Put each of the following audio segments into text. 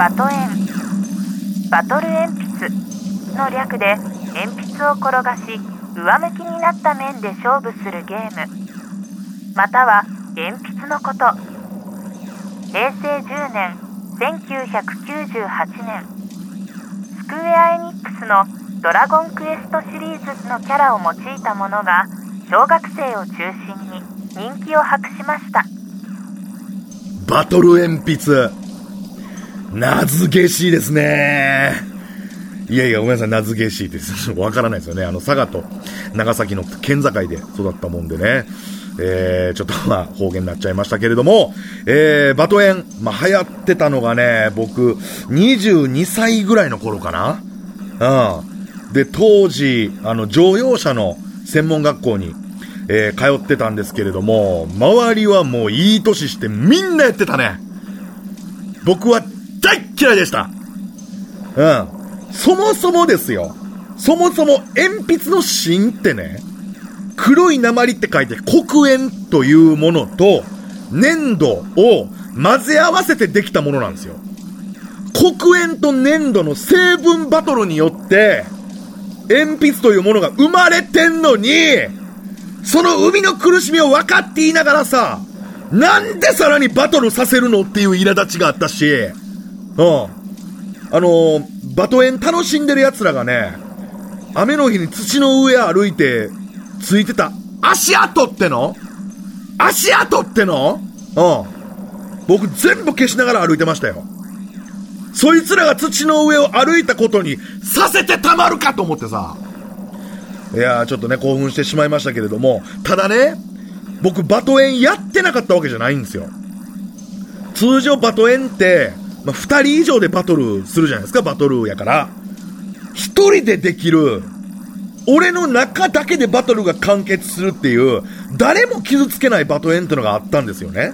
バトエン。バトル鉛筆の略で鉛筆を転がし上向きになった面で勝負するゲーム。または鉛筆のこと。平成10年1998年。スクウェア・エニックスの「ドラゴンクエスト」シリーズのキャラを用いたものが小学生を中心に人気を博しました。バトル鉛筆。名付けしいですね。いやいや、ごめんなさい、名付けしいです。わからないですよね。あの、佐賀と長崎の県境で育ったもんでね。えー、ちょっとまあ方言になっちゃいましたけれども、えー、バトエン、まあ流行ってたのがね、僕、22歳ぐらいの頃かなうん。で、当時、あの、乗用車の専門学校に、えー通ってたんですけれども、周りはもういい年してみんなやってたね。僕は大嫌いでした。うん。そもそもですよ。そもそも鉛筆の芯ってね、黒い鉛って書いて黒鉛というものと粘土を混ぜ合わせてできたものなんですよ。黒鉛と粘土の成分バトルによって、鉛筆というものが生まれてんのに、その生みの苦しみを分かっていながらさ、なんでさらにバトルさせるのっていう苛立ちがあったし、うん。あのーバトエン楽しんでる奴らがね、雨の日に土の上歩いて、ついてた足跡っての？足跡っての？うん。僕全部消しながら歩いてましたよ。そいつらが土の上を歩いたことにさせてたまるかと思ってさ。いやー、ちょっとね、興奮してしまいましたけれども、ただね、僕バトエンやってなかったわけじゃないんですよ。通常バトエンって、まあ、二人以上でバトルするじゃないですか、バトルやから。一人でできる、俺の中だけでバトルが完結するっていう、誰も傷つけないバトエンってのがあったんですよね。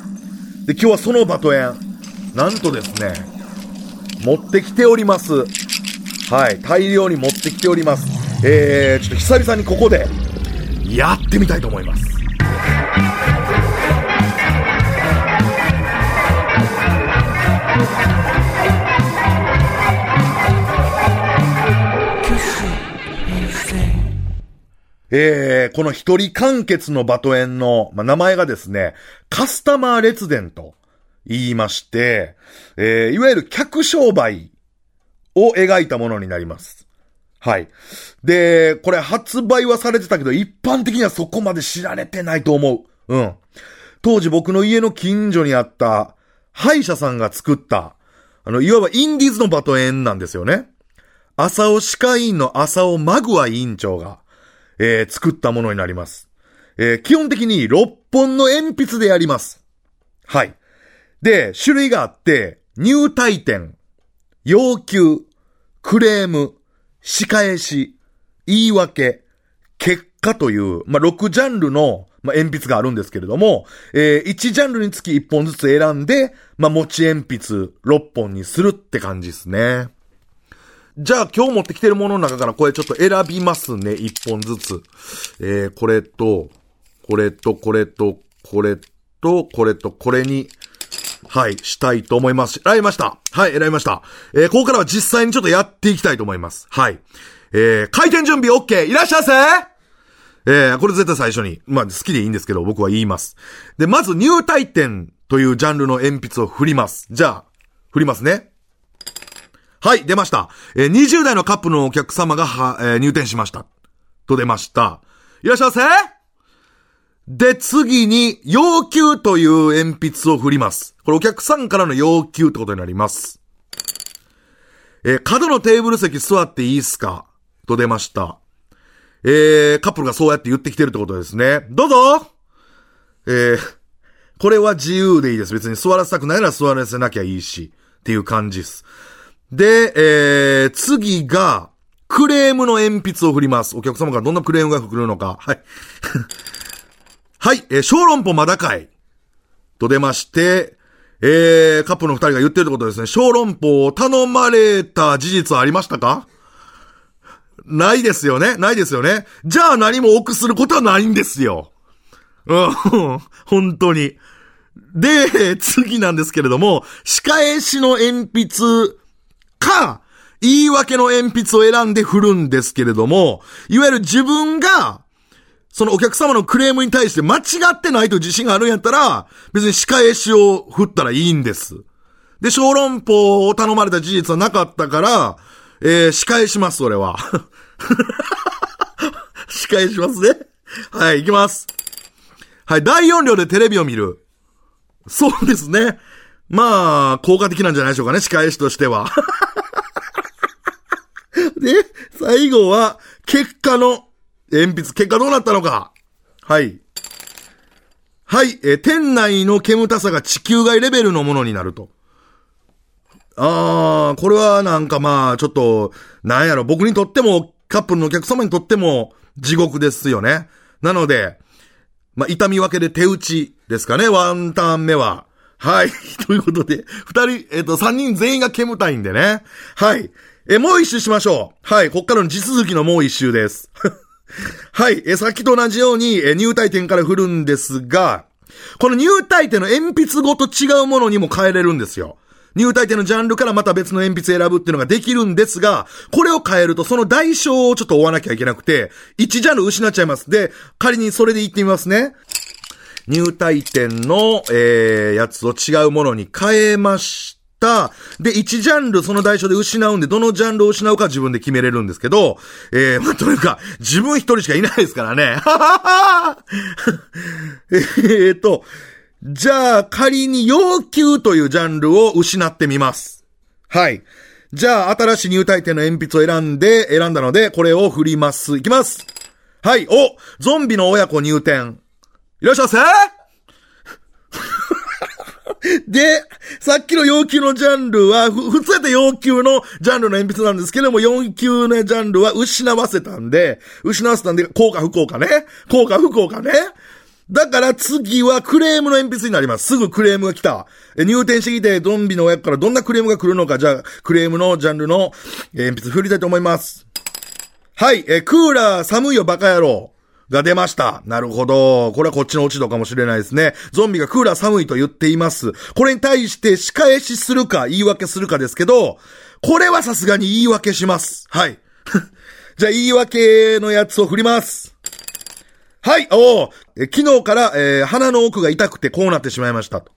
で、今日はそのバトエン、なんとですね、持ってきております。はい、大量に持ってきております。えー、ちょっと久々にここで、やってみたいと思います。えー、この一人完結のバトエンの、まあ、名前がですね、カスタマー列伝と言いまして、えー、いわゆる客商売を描いたものになります。はい。で、これ発売はされてたけど、一般的にはそこまで知られてないと思う。うん。当時僕の家の近所にあった歯医者さんが作った、あの、いわばインディーズのバトエンなんですよね。朝尾歯科医院の朝尾マグワ委員長が、えー作ったものになります。えー基本的に6本の鉛筆でやります。はい。で、種類があって、入退店、要求、クレーム、仕返し、言い訳、結果という、まあ、6ジャンルの、まあ、鉛筆があるんですけれども、えー1ジャンルにつき1本ずつ選んで、まあ、持ち鉛筆6本にするって感じですね。じゃあ今日持ってきてるものの中からこれちょっと選びますね。一本ずつ。えー、これと、これと、これと、これと、これと、これに、はい、したいと思います。選びました。はい、選びました。えー、ここからは実際にちょっとやっていきたいと思います。はい。えー、開店準備 OK! いらっしゃいませえー、これ絶対最初に。まあ、好きでいいんですけど、僕は言います。で、まず入退店というジャンルの鉛筆を振ります。じゃあ、振りますね。はい、出ました。えー20代のカップルのお客様がは、えー入店しました。と出ました。いらっしゃいませで、次に、要求という鉛筆を振ります。これお客さんからの要求ってことになります。えー角のテーブル席座っていいっすか？と出ました。えー、カップルがそうやって言ってきてるってことですね。どうぞえー、これは自由でいいです。別に座らせたくないなら座らせなきゃいいし。っていう感じです。で、えー、次が、クレームの鉛筆を振ります。お客様からどんなクレームが来るのか。はい。はい、えー小籠包まだかいと出まして、えー、カップの二人が言ってるってことですね。小籠包を頼まれた事実はありましたか？ないですよね。ないですよね。じゃあ何も多することはないんですよ。うん、本当に。で、次なんですけれども、仕返しの鉛筆か、言い訳の鉛筆を選んで振るんですけれども、いわゆる自分が、そのお客様のクレームに対して間違ってないと自信があるんやったら、別に仕返しを振ったらいいんです。で、小籠包を頼まれた事実はなかったから、えー、仕返します、それは。仕返しますね。はい、行きます。はい、大音量でテレビを見る。そうですね。まあ、効果的なんじゃないでしょうかね、仕返しとしては。で、最後は、結果の鉛筆、結果どうなったのか。はい。はい、え店内の煙たさが地球外レベルのものになると。あー、これはなんかまあ、ちょっと、なんやろ、僕にとっても、カップルのお客様にとっても、地獄ですよね。なので、まあ、痛み分けで手打ちですかね、ワンターン目は。はい。ということで、二人、えっ、と、三人全員が煙たいんでね。はい。え、もう一周しましょう。はい。こっからの地続きのもう一周です。はい。え、さっきと同じように、え、入体点から振るんですが、この入体点の鉛筆ごと違うものにも変えれるんですよ。入体点のジャンルからまた別の鉛筆選ぶっていうのができるんですが、これを変えるとその代償をちょっと追わなきゃいけなくて、1ジャンル失っちゃいます。で、仮にそれで言ってみますね。入体点の、えー、やつを違うものに変えました。で、1ジャンルその代償で失うんで、どのジャンルを失うか自分で決めれるんですけど、えー、まあ、というか、自分一人しかいないですからね。はははえっと、じゃあ、仮に要求というジャンルを失ってみます。はい。じゃあ、新しい入体点の鉛筆を選んで、選んだので、これを振ります。いきます。はい。おゾンビの親子入店。いらっしゃいませ で、さっきの要求のジャンルは、普通やった要求のジャンルの鉛筆なんですけども、4級のジャンルは失わせたんで、失わせたんで、効果不効果ね。効果不効果ね。だから次はクレームの鉛筆になります。すぐクレームが来た。入店してきて、ゾンビの親からどんなクレームが来るのか、じゃあ、クレームのジャンルの鉛筆振りたいと思います。はい、え、クーラー寒いよバカ野郎。が出ました。なるほど。これはこっちの落ち度かもしれないですね。ゾンビがクーラー寒いと言っています。これに対して仕返しするか言い訳するかですけど、これはさすがに言い訳します。はい。じゃあ言い訳のやつを振ります。はい、おえ昨日から、えー、鼻の奥が痛くてこうなってしまいましたと。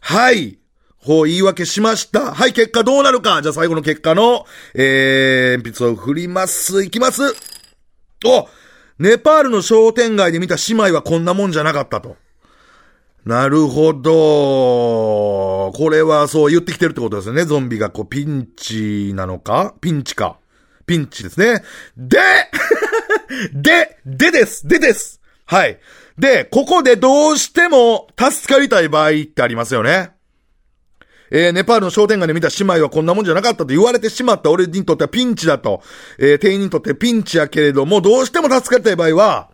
はい。こう言い訳しました。はい、結果どうなるか。じゃあ最後の結果の、えー、鉛筆を振ります。いきます。おネパールの商店街で見た姉妹はこんなもんじゃなかったと。なるほど。これはそう言ってきてるってことですよね。ゾンビがこうピンチなのか？ピンチか。ピンチですね。で で、でです。でです。はい。で、ここでどうしても助かりたい場合ってありますよね。えー、ネパールの商店街で見た姉妹はこんなもんじゃなかったと言われてしまった俺にとってはピンチだと、えー、店員にとってピンチやけれども、どうしても助かりたい場合は、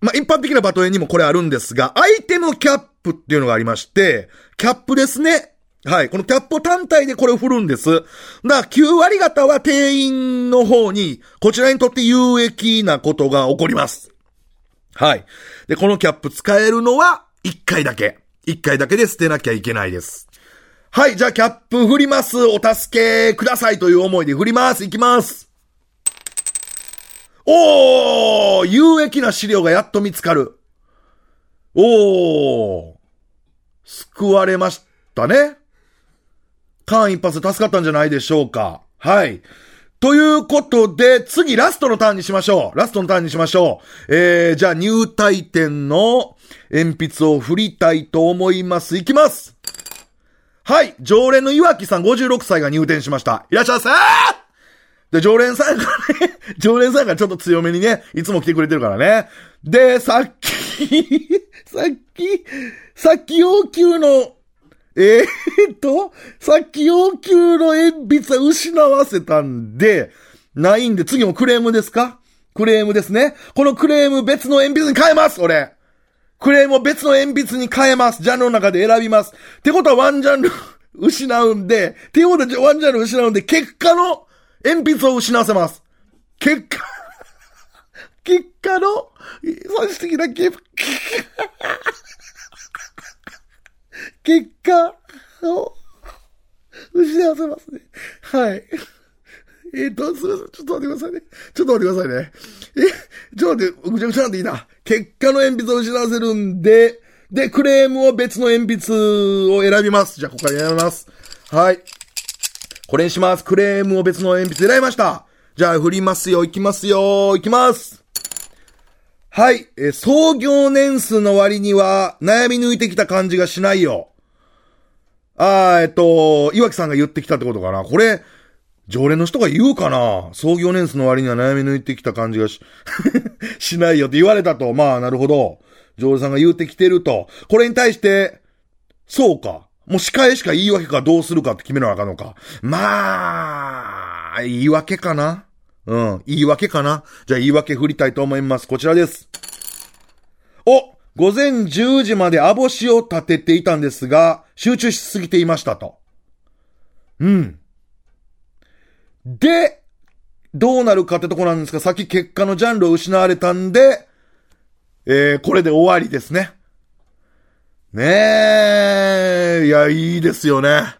まあ、一般的なバトエにもこれあるんですが、アイテムキャップっていうのがありまして、キャップですね。はい。このキャップ単体でこれを振るんです。だから9割方は店員の方に、こちらにとって有益なことが起こります。はい。で、このキャップ使えるのは1回だけ。1回だけで捨てなきゃいけないです。はい。じゃあキャップ振ります。お助けくださいという思いで振ります。いきます。おー有益な資料がやっと見つかる。おー救われましたね。間一髪で助かったんじゃないでしょうか。はい。ということで、次ラストのターンにしましょう。ラストのターンにしましょう。えー、じゃあ入体点の鉛筆を振りたいと思います。いきますはい。常連の岩木さん56歳が入店しました。いらっしゃいませで、常連さんがね、常連さんがちょっと強めにね、いつも来てくれてるからね。で、さっき さっき、さっき要求のえー、っと、さっき要求の鉛筆は失わせたんで、ないんで、次もクレームですか？クレームですね。このクレーム別の鉛筆に変えます俺クレームを別の鉛筆に変えます。ジャンルの中で選びます。ってことはワンジャンル 失うんで、っていうことでワンジャンル失うんで、結果の鉛筆を失わせます。結果 結果の、最終的な結果結果を失わせますね。はい。えっ、と、すみません。ちょっと待ってくださいね。ちょっと待ってくださいね。え、ちょっと待って、ぐちゃぐちゃなんでいいな。結果の鉛筆を失わせるんで、で、クレームを別の鉛筆を選びます。じゃあ、ここから選びます。はい。これにします。クレームを別の鉛筆選びました。じゃあ、振りますよ。いきますよ。いきます。はい。え、創業年数の割には、悩み抜いてきた感じがしないよ。あー、えっと、岩木さんが言ってきたってことかな。これ、常連の人が言うかな創業年数の割には悩み抜いてきた感じがし しないよって言われたと。まあ、なるほど。常連さんが言うてきてると。これに対して、そうか。もう仕返しか言い訳かどうするかって決めなあかんのか。まあ、言い訳かなうん、言い訳かなじゃあ言い訳振りたいと思います。こちらです。お午前10時までアボシを立てていたんですが、集中しすぎていましたと。うん。で、どうなるかってとこなんですが、さっき結果のジャンルを失われたんで、えー、これで終わりですね。ねえ、いや、いいですよね。